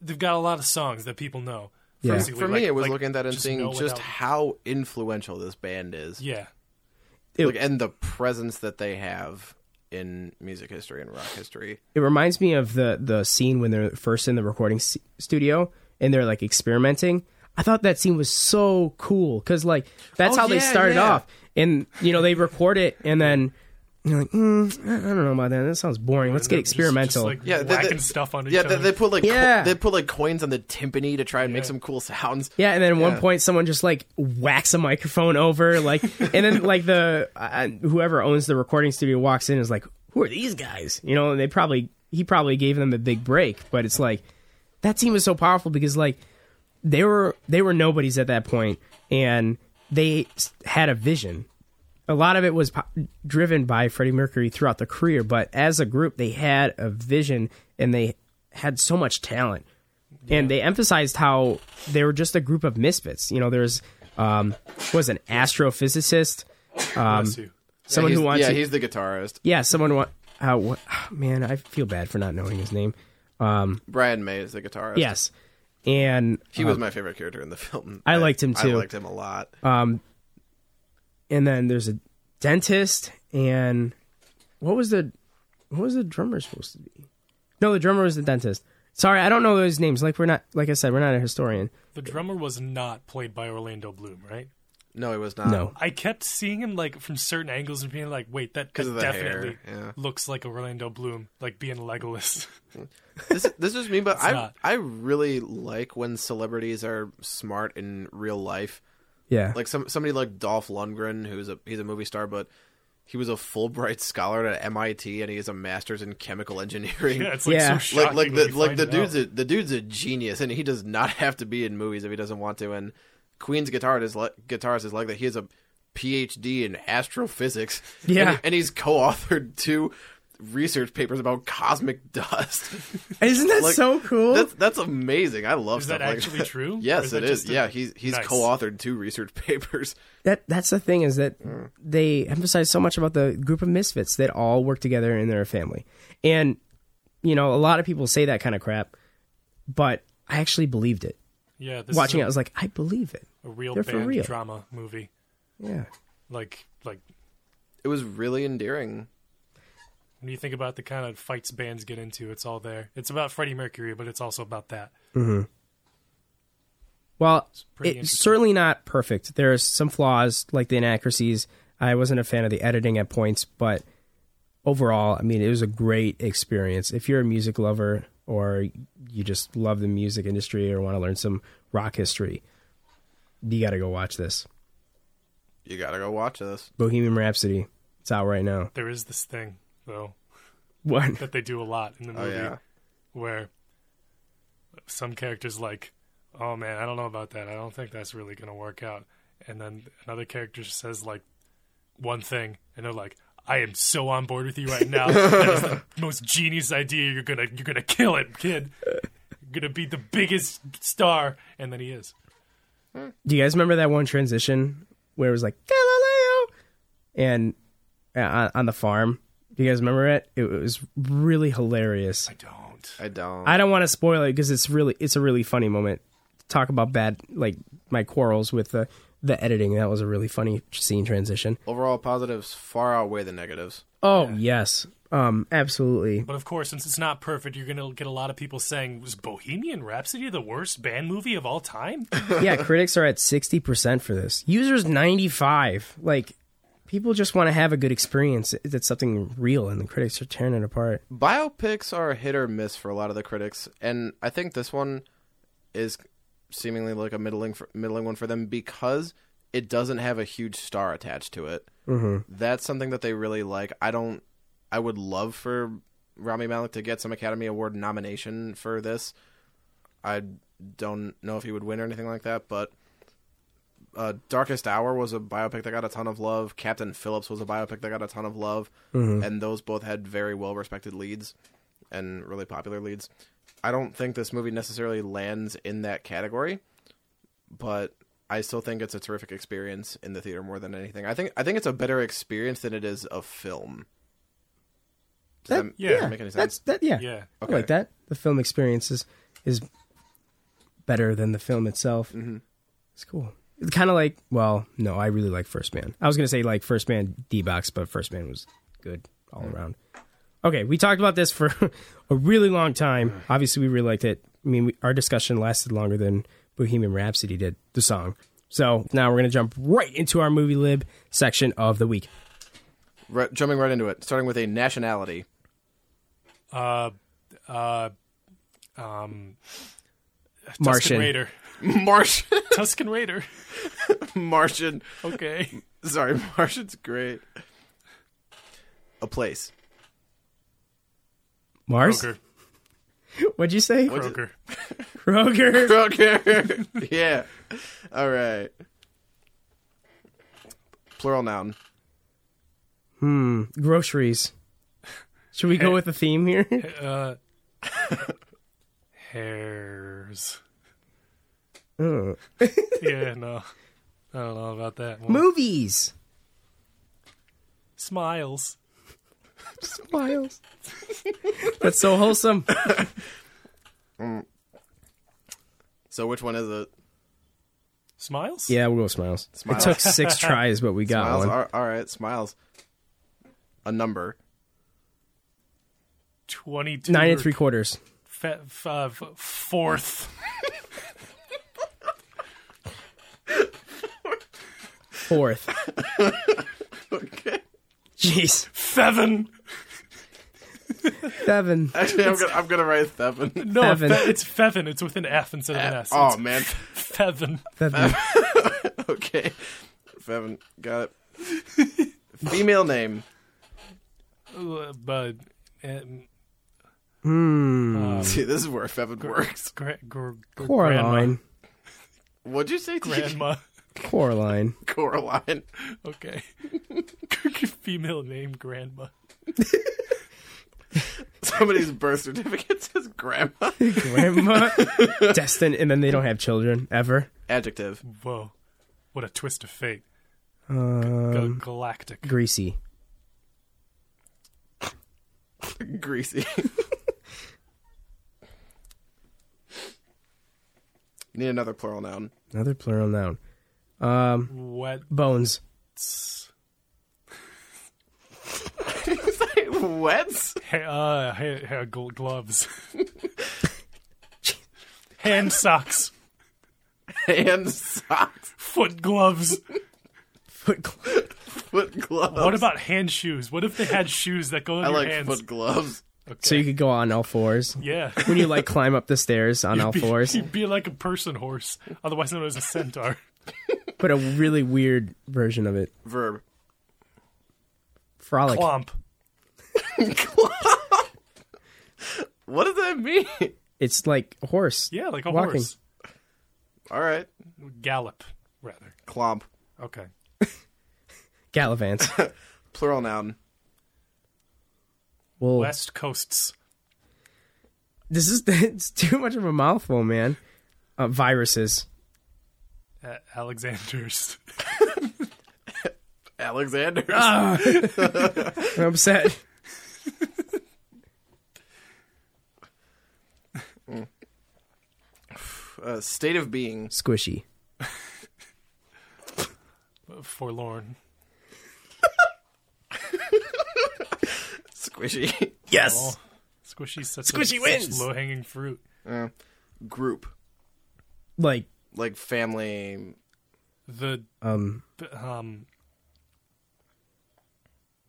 They've got a lot of songs that people know. Yeah. Basically, For me, like- it was like, looking at that and just seeing just without- how influential this band is, yeah, It- like, and the presence that they have in music history and rock history. It reminds me of the the scene when they're first in the recording studio and they're like experimenting. I thought that scene was so cool because like that's Oh, how they started yeah. off, and you know they record it, and then you're like, mm, I I don't know about that. That sounds boring. Let's get they're just- experimental. Just, like, Yeah, they- whacking they- stuff on each Yeah, they, other. they put like co- Yeah. they put like coins on the timpani to try and make some cool sounds. Yeah, and then at one point, someone just like whacks a microphone over, like, and then like the uh, whoever owns the recording studio walks in and is like, "Who are these guys?" You know, and they probably he probably gave them a big break, but it's like that team was so powerful because like they were they were nobodies at that point, and they had a vision. A lot of it was po- driven by Freddie Mercury throughout the career, but as a group, they had a vision and they had so much talent and they emphasized how they were just a group of misfits. You know, there's um, was an astrophysicist, Bless you. someone yeah, who wants, Yeah, to, he's the guitarist. yeah, someone want. Uh, what, man, I feel bad for not knowing his name. Brian May is the guitarist. Yes, and he was my favorite character in the film. I liked him, too. I liked him a lot. And then there's a dentist, and what was the what was the drummer supposed to be? No, the drummer was the dentist. Sorry, I don't know those names. Like we're not, like I said, we're not a historian. The drummer was not played by Orlando Bloom, right? No, he was not. No, I kept seeing him like from certain angles and being like, "Wait, that, 'Cause that definitely yeah. looks like Orlando Bloom, like being Legolas." this this is me, but I not. I really like when celebrities are smart in real life. Yeah, Like some somebody like Dolph Lundgren, who's a he's a movie star, but he was a Fulbright scholar at MIT, and he has a master's in chemical engineering. yeah, it's like Yeah. so like shocking. like when the you like find the it dude's out. a, the dude's a genius, and he does not have to be in movies if he doesn't want to. And Queen's guitarist is like guitarist is like that. He has a PhD in astrophysics. Yeah. and, he- and he's co-authored two research papers about cosmic dust. isn't that Like, so cool? That's that's amazing. I love Is stuff that like actually that. true? Yes, is it that is. just a- Yeah, he's he's Nice. co-authored two research papers. that that's the thing is that they emphasize so much about the group of misfits that all work together and they're a family. And you know, a lot of people say that kind of crap, but I actually believed it. yeah, this Watching it, I was like, I believe it. a, a real they're for band real. drama movie. Yeah. Like, like It was really endearing. When you think about the kind of fights bands get into, it's all there. It's about Freddie Mercury, but it's also about that. Mm-hmm. Well, pretty it's certainly not perfect. There's some flaws, like the inaccuracies. I wasn't a fan of the editing at points, but overall, I mean, it was a great experience. If you're a music lover or you just love the music industry or want to learn some rock history, you got to go watch this. You gotta go watch this. Bohemian Rhapsody. It's out right now. There is this thing though What? that they do a lot in the Oh movie yeah. where some characters like, "Oh man, I don't know about that. I don't think that's really going to work out." And then another character says like one thing, and they're like, "I am so on board with you right now. that is the most genius idea. You're gonna you're gonna kill it, kid. You're gonna be the biggest star." And then he is. Do you guys remember that one transition where it was like Galileo and uh, on, on the farm? Do you guys remember it? It was really hilarious. I don't. I don't. I don't want to spoil it because it's really it's a really funny moment. Talk about bad like my quarrels with the the editing. That was a really funny scene transition. Overall positives far outweigh the negatives. Oh yes, um, absolutely. But of course, since it's not perfect, you're gonna get a lot of people saying, "Was Bohemian Rhapsody the worst band movie of all time?" yeah, critics are at sixty percent for this. Users ninety five. Like people just want to have a good experience. that's something real, and the critics are tearing it apart. Biopics are hit or miss for a lot of the critics, and I think this one is seemingly like a middling for, middling one for them because it doesn't have a huge star attached to it. Mm-hmm. That's something that they really like. I don't. I would love for Rami Malek to get some Academy Award nomination for this. I don't know if he would win or anything like that, but uh, Darkest Hour was a biopic that got a ton of love. Captain Phillips was a biopic that got a ton of love, and those both had very well respected leads and really popular leads. I don't think this movie necessarily lands in that category, but I still think it's a terrific experience in the theater more than anything. I think I think it's a better experience than it is a film. Does that, yeah, does that make any That's sense? that. Yeah, Yeah. I Okay. like that. The film experience is is better than the film itself. Mm-hmm. It's cool. It's kind of like, well, no, I really like First Man. I was gonna say like First Man D box, but First Man was good all around. Okay, we talked about this for a really long time. Obviously, we really liked it. I mean, we, our discussion lasted longer than Bohemian Rhapsody did the song. So now we're gonna jump right into our movie lib section of the week. Right, jumping right into it, starting with a nationality. Uh, uh, um, Tusken Martian. Raider. Martian. Tusken Raider. Martian. Okay. Sorry, Martian's great. A place. Mars. Kroger. What'd you say? Kroger. Kroger. Kroger. yeah. All right. Plural noun. Hmm. Groceries. Should we go with the theme here? Uh, hairs. Yeah, no. I don't know about that one. Movies. Smiles. Smiles. That's so wholesome. So which one is it? Smiles? Yeah, we'll go with smiles. Smiles. It took six tries, but we got Smiles. one. All- all right, smiles. A number. 22. Nine and three quarters. Fe- f- uh, f- fourth. Fourth. Okay. Jeez. Seven. Seven. Actually, I'm gonna, I'm gonna write seven. No, Feven. fe- it's Feven. It's with an F instead of an S. Oh It's man. Feven. Seven. okay. Seven. Got it. Female name. Uh, But. Um, Hmm. um, See, this is where Fevin works. gra- gr- gr- Coraline. What'd you say? Grandma. Grandma. Coraline. Coraline. Okay. Female name, grandma. Somebody's birth certificate says grandma. Grandma. Destined, and then they don't have children ever. Adjective. Whoa. What a twist of fate. Um, Gal- galactic. greasy. Greasy. Need another plural noun. Another plural noun. Um, Wet. bones. Wets? Ha- uh, ha- ha- gloves. Hand socks. Hand socks. Foot gloves. Foot. gl- Foot gloves. What about hand shoes? What if they had shoes that go in I your like hands? foot gloves. Okay. So you could go on all fours. yeah. When you like climb up the stairs on all Be- fours. You'd be like a person horse, otherwise known as a centaur. But a really weird version of it. Verb. Frolic. Clomp. What does that mean? It's like a horse. Yeah, like a Walking. horse. All right. Gallop, rather. Clomp. Okay. Gallivants. Plural noun. Well, West coasts. this is it's too much of a mouthful, man. Uh, viruses. Uh, Alexander's. Alexander. I'm upset. Uh, state of being. Squishy. Forlorn. Squishy. Yes. Oh, squishy's such Squishy a, wins. low hanging fruit. Uh, group. Like Like family. The um um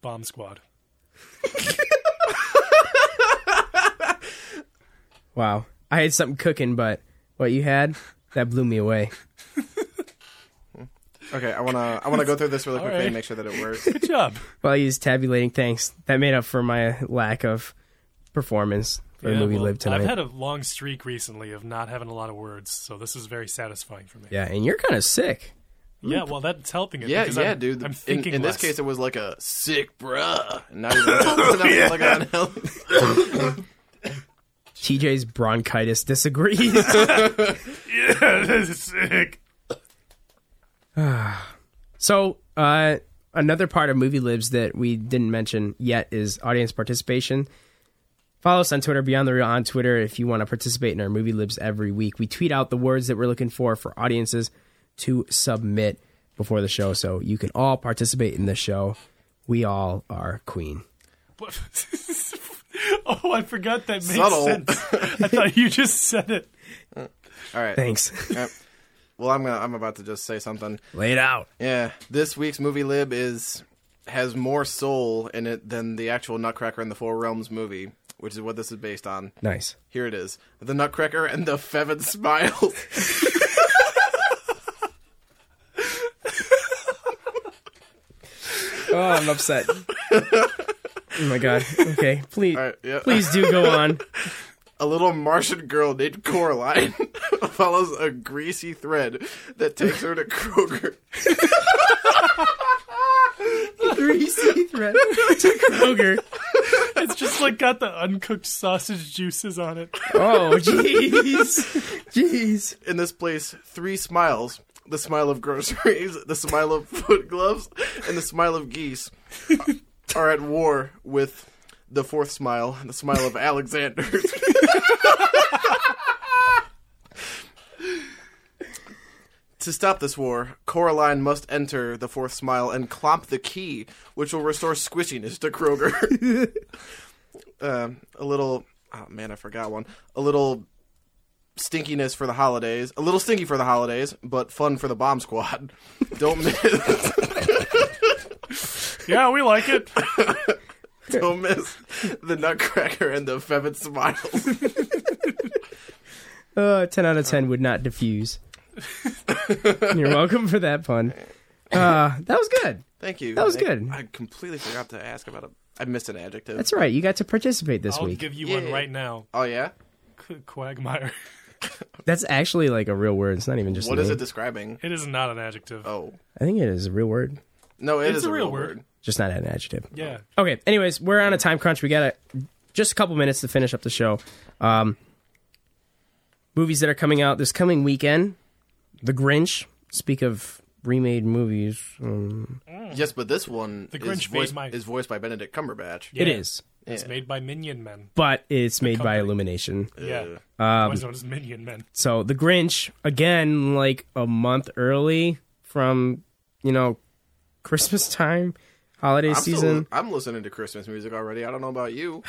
bomb squad. wow. I had something cooking, but what you had that blew me away. Okay, I wanna I wanna go through this really All quickly right. and make sure that it works. Good job. While he's tabulating, thanks. That made up for my lack of performance for the Yeah, movie well, Live tonight. I've had a long streak recently of not having a lot of words, so this is very satisfying for me. yeah, and you're kind of sick. Yeah, well, that's helping it. Yeah, because yeah, I'm, dude. I'm in thinking in this less. case, it was like a sick bruh. And now you're like, now like. TJ's bronchitis disagrees. yeah, this is sick. So, uh, another part of Movie Libs that we didn't mention yet is audience participation. Follow us on Twitter, Beyond the Real on Twitter, if you want to participate in our Movie Libs every week. We tweet out the words that we're looking for for audiences to submit before the show, so you can all participate in the show. We all are queen. Oh, I forgot that makes Subtle. sense. I thought you just said it. All right. Thanks. Yep. Well, I'm gonna, I'm about to just say something. Lay it out. Yeah, this week's movie lib is has more soul in it than the actual Nutcracker and the Four Realms movie, which is what this is based on. Nice. Here it is: the Nutcracker and the Feven Smiles. Oh, I'm upset. oh my god. Okay, please, right, yeah. please do go on. a little Martian girl named Coraline follows a greasy thread that takes her to Kroger. Greasy thread to Kroger. It's just like got the uncooked sausage juices on it. Oh, jeez, jeez. In this place, three smiles the smile of groceries, the smile of foot gloves, and the smile of geese are at war with the fourth smile, the smile of Alexander. to stop this war, Coraline must enter the fourth smile and clomp the key, which will restore squishiness to Kroger. um, a little, oh man, I forgot one. A little stinkiness for the holidays. A little stinky for the holidays, but fun for the bomb squad. Don't miss. Yeah, we like it. Don't miss the Nutcracker and the Feven Smiles. Uh, 10 out of 10 would not diffuse. You're welcome for that pun. Uh, that was good. Thank you. That was Thank- good. I completely forgot to ask about it. I missed an adjective. That's right. You got to participate this I'll week. give you Yeah. one right now. oh yeah. Qu- Quagmire. That's actually like a real word. It's not even just What a is name. it describing? It is not an adjective. Oh I think it is a real word, no, it It's is a a real real word. word. just not an adjective. Yeah. Okay. Anyways, we're on a time crunch. We got a, just a couple minutes to finish up the show. Um, movies that are coming out this coming weekend: The Grinch. Speak of remade movies. Um, Yes, but this one The is, Grinch voiced, made my- is voiced by Benedict Cumberbatch. It Yeah. is, It's Yeah. made by Minion Men. but it's made by. Illumination. Yeah. Uh, Otherwise known as Minion Men. So The Grinch again, like a month early from you know Christmas time, holiday I'm season. Still, I'm listening to Christmas music already. I don't know about you.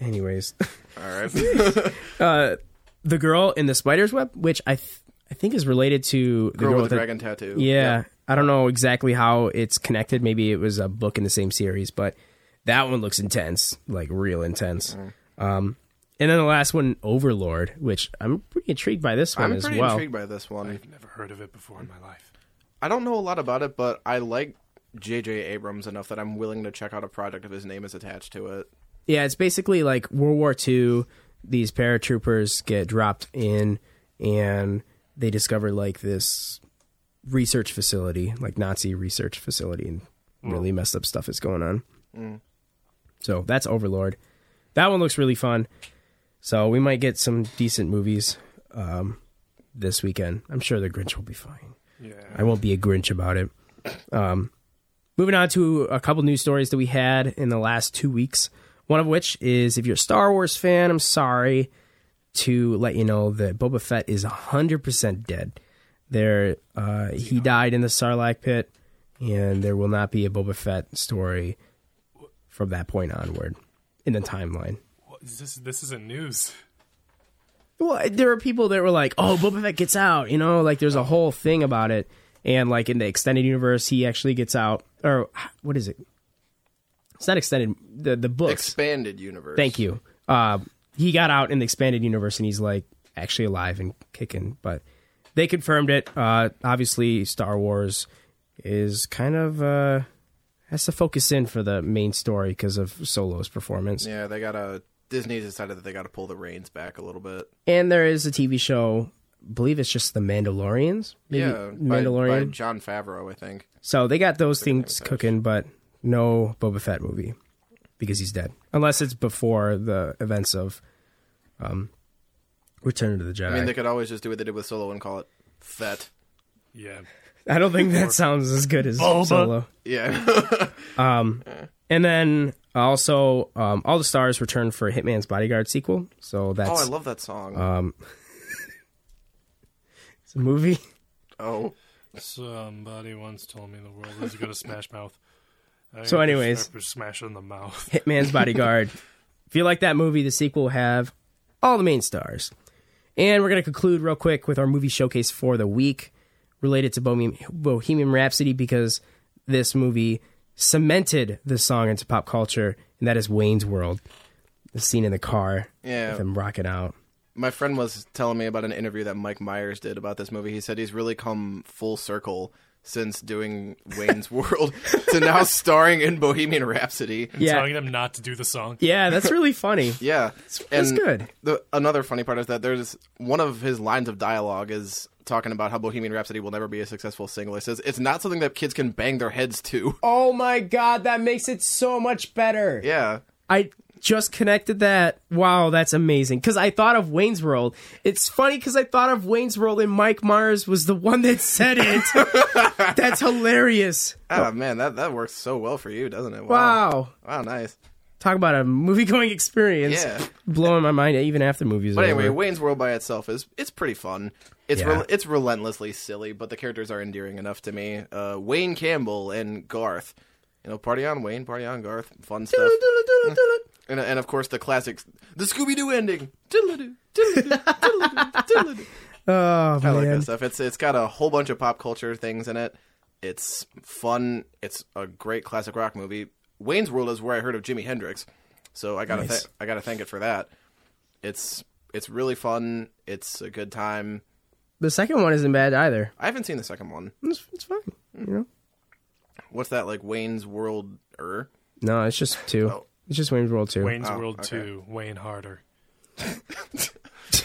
Anyways, All right. uh, the girl in the spider's web, which I th- I think is related to the Girl with with the the- dragon tattoo. Yeah, I don't know exactly how it's connected. Maybe it was a book in the same series, but that one looks intense, like real intense. Mm-hmm. Um, and then the last one, Overlord, which I'm pretty intrigued by this one I'm as pretty well. intrigued by this one. I've never heard of it before in my life. I don't know a lot about it, but I like J.J. Abrams enough that I'm willing to check out a project if his name is attached to it. Yeah, it's basically like World War II. These paratroopers get dropped in, and they discover like this research facility, like Nazi research facility, and really messed up stuff is going on. So that's Overlord. That one looks really fun. So we might get some decent movies um, this weekend. I'm sure the Grinch will be fine. Yeah. I won't be a Grinch about it. Um, moving on to a couple news stories that we had in the last two weeks. One of which is if you're a Star Wars fan, I'm sorry to let you know that Boba Fett is 100% dead. There, uh, he died in the Sarlacc pit, and there will not be a Boba Fett story from that point onward in the timeline. What is this this isn't news. Well, there are people that were like, "Oh, Boba Fett gets out," you know, like there's a whole thing about it, and like in the extended universe, he actually gets out, or what is it? It's not extended. The the books. Expanded universe. Thank you. Uh, he got out in the expanded universe, and he's like actually alive and kicking. But they confirmed it. Uh, obviously, Star Wars is kind of uh, has to focus in for the main story because of Solo's performance. Yeah, they gotta. Disney decided that they got to pull the reins back a little bit. And there is a TV show. I believe it's just the Mandalorians. Maybe yeah, by, Mandalorian. by Jon Favreau, I think. So they got those things cooking, but no Boba Fett movie because he's dead. Unless it's before the events of um, Return of the Jedi. I mean, they could always just do what they did with Solo and call it Fett. Yeah. I don't think that sounds as good as Boba. Solo. Yeah. Um, and then also, um, all the stars return for Hitman's Bodyguard sequel. So that's oh, I love that song. um, it's a movie. oh, Somebody once told me the world is going to smash mouth. I So anyways. smash in the mouth. Hitman's Bodyguard. if you like that movie, the sequel will have all the main stars. And we're going to conclude real quick with our movie showcase for the week related to Bohemian, Rhapsody because this movie cemented the song into pop culture, and that is Wayne's World. The scene in the car Yeah. with him rocking out. My friend was telling me about an interview that Mike Myers did about this movie. He said he's really come full circle since doing Wayne's World to now starring in Bohemian Rhapsody. Yeah. telling them not to do the song. Yeah, that's really funny. Yeah, that's and good. The another funny part is that there's one of his lines of dialogue is talking about how Bohemian Rhapsody will never be a successful single. He says it's not something that kids can bang their heads to. Oh my god, that makes it so much better. Yeah, I just connected that. Wow, that's amazing. Because I thought of Wayne's World. It's funny because I thought of Wayne's World and Mike Myers was the one that said it. that's hilarious. oh man, that that works so well for you, doesn't it? Wow, Wow. wow, nice. Talk about a movie going experience. Yeah. Blowing my mind even after movies But anyway, over. Wayne's World by itself is it's pretty fun. It's Yeah. rel- it's relentlessly silly, but the characters are endearing enough to me. Uh, Wayne Campbell and Garth, you know, party on Wayne, party on Garth, fun stuff. And, and of course the classics, the Scooby Doo ending. Diddle-a-doo, diddle-a-doo, diddle-a-doo, diddle-a-doo. oh, I like man. that stuff. It's it's got a whole bunch of pop culture things in it. It's fun. It's a great classic rock movie. Wayne's World is where I heard of Jimi Hendrix, so I gotta Nice. th- I gotta thank it for that. It's it's really fun. It's a good time. The second one isn't bad either. I haven't seen the second one. It's, it's fine. You know? What's that like? Wayne's World er? No, it's just two. Oh. It's just Wayne's World 2. Wayne's Oh, World okay. Two, Wayne Harder.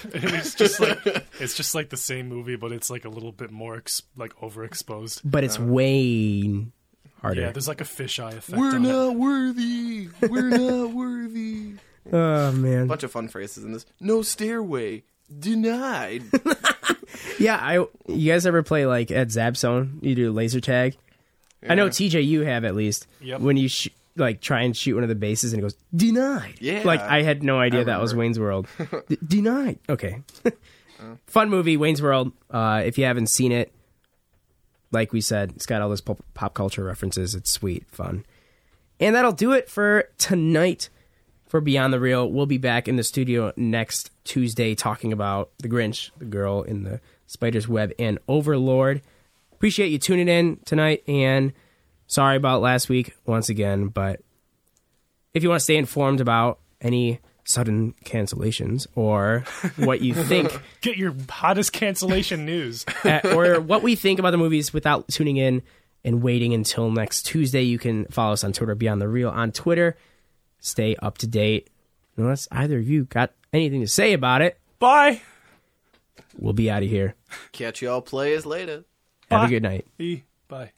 it's just like it's just like the same movie, but it's like a little bit more ex- like overexposed. But it's uh-huh. Wayne harder. Yeah, there's like a fisheye effect. We're on it. Not worthy. We're not worthy. oh, man. bunch of fun phrases in this. No stairway. Denied. Yeah, I. You guys ever play like at Zabzone? You do laser tag. I know TJ, you have at least. Yep. When you sh- like try and shoot one of the bases and it goes denied. Yeah. Like I had no idea that was. Wayne's World. D- denied. Okay. Fun movie, Wayne's World. Uh, if you haven't seen it, like we said, it's got all those pop, pop culture references. It's sweet, fun. And that'll do it for tonight for Beyond the Real. We'll be back in the studio next Tuesday talking about The Grinch, the girl in the spider's web, and Overlord. Appreciate you tuning in tonight, and sorry about last week once again, but if you want to stay informed about any sudden cancellations or what you think Get your hottest cancellation news. uh, or what we think about the movies without tuning in and waiting until next Tuesday, you can follow us on Twitter, Beyond the Real on Twitter. Stay up to date. Unless either of you got anything to say about it, Bye. we'll be out of here. Catch y'all plays later. Have Bye. a good night. E. Bye.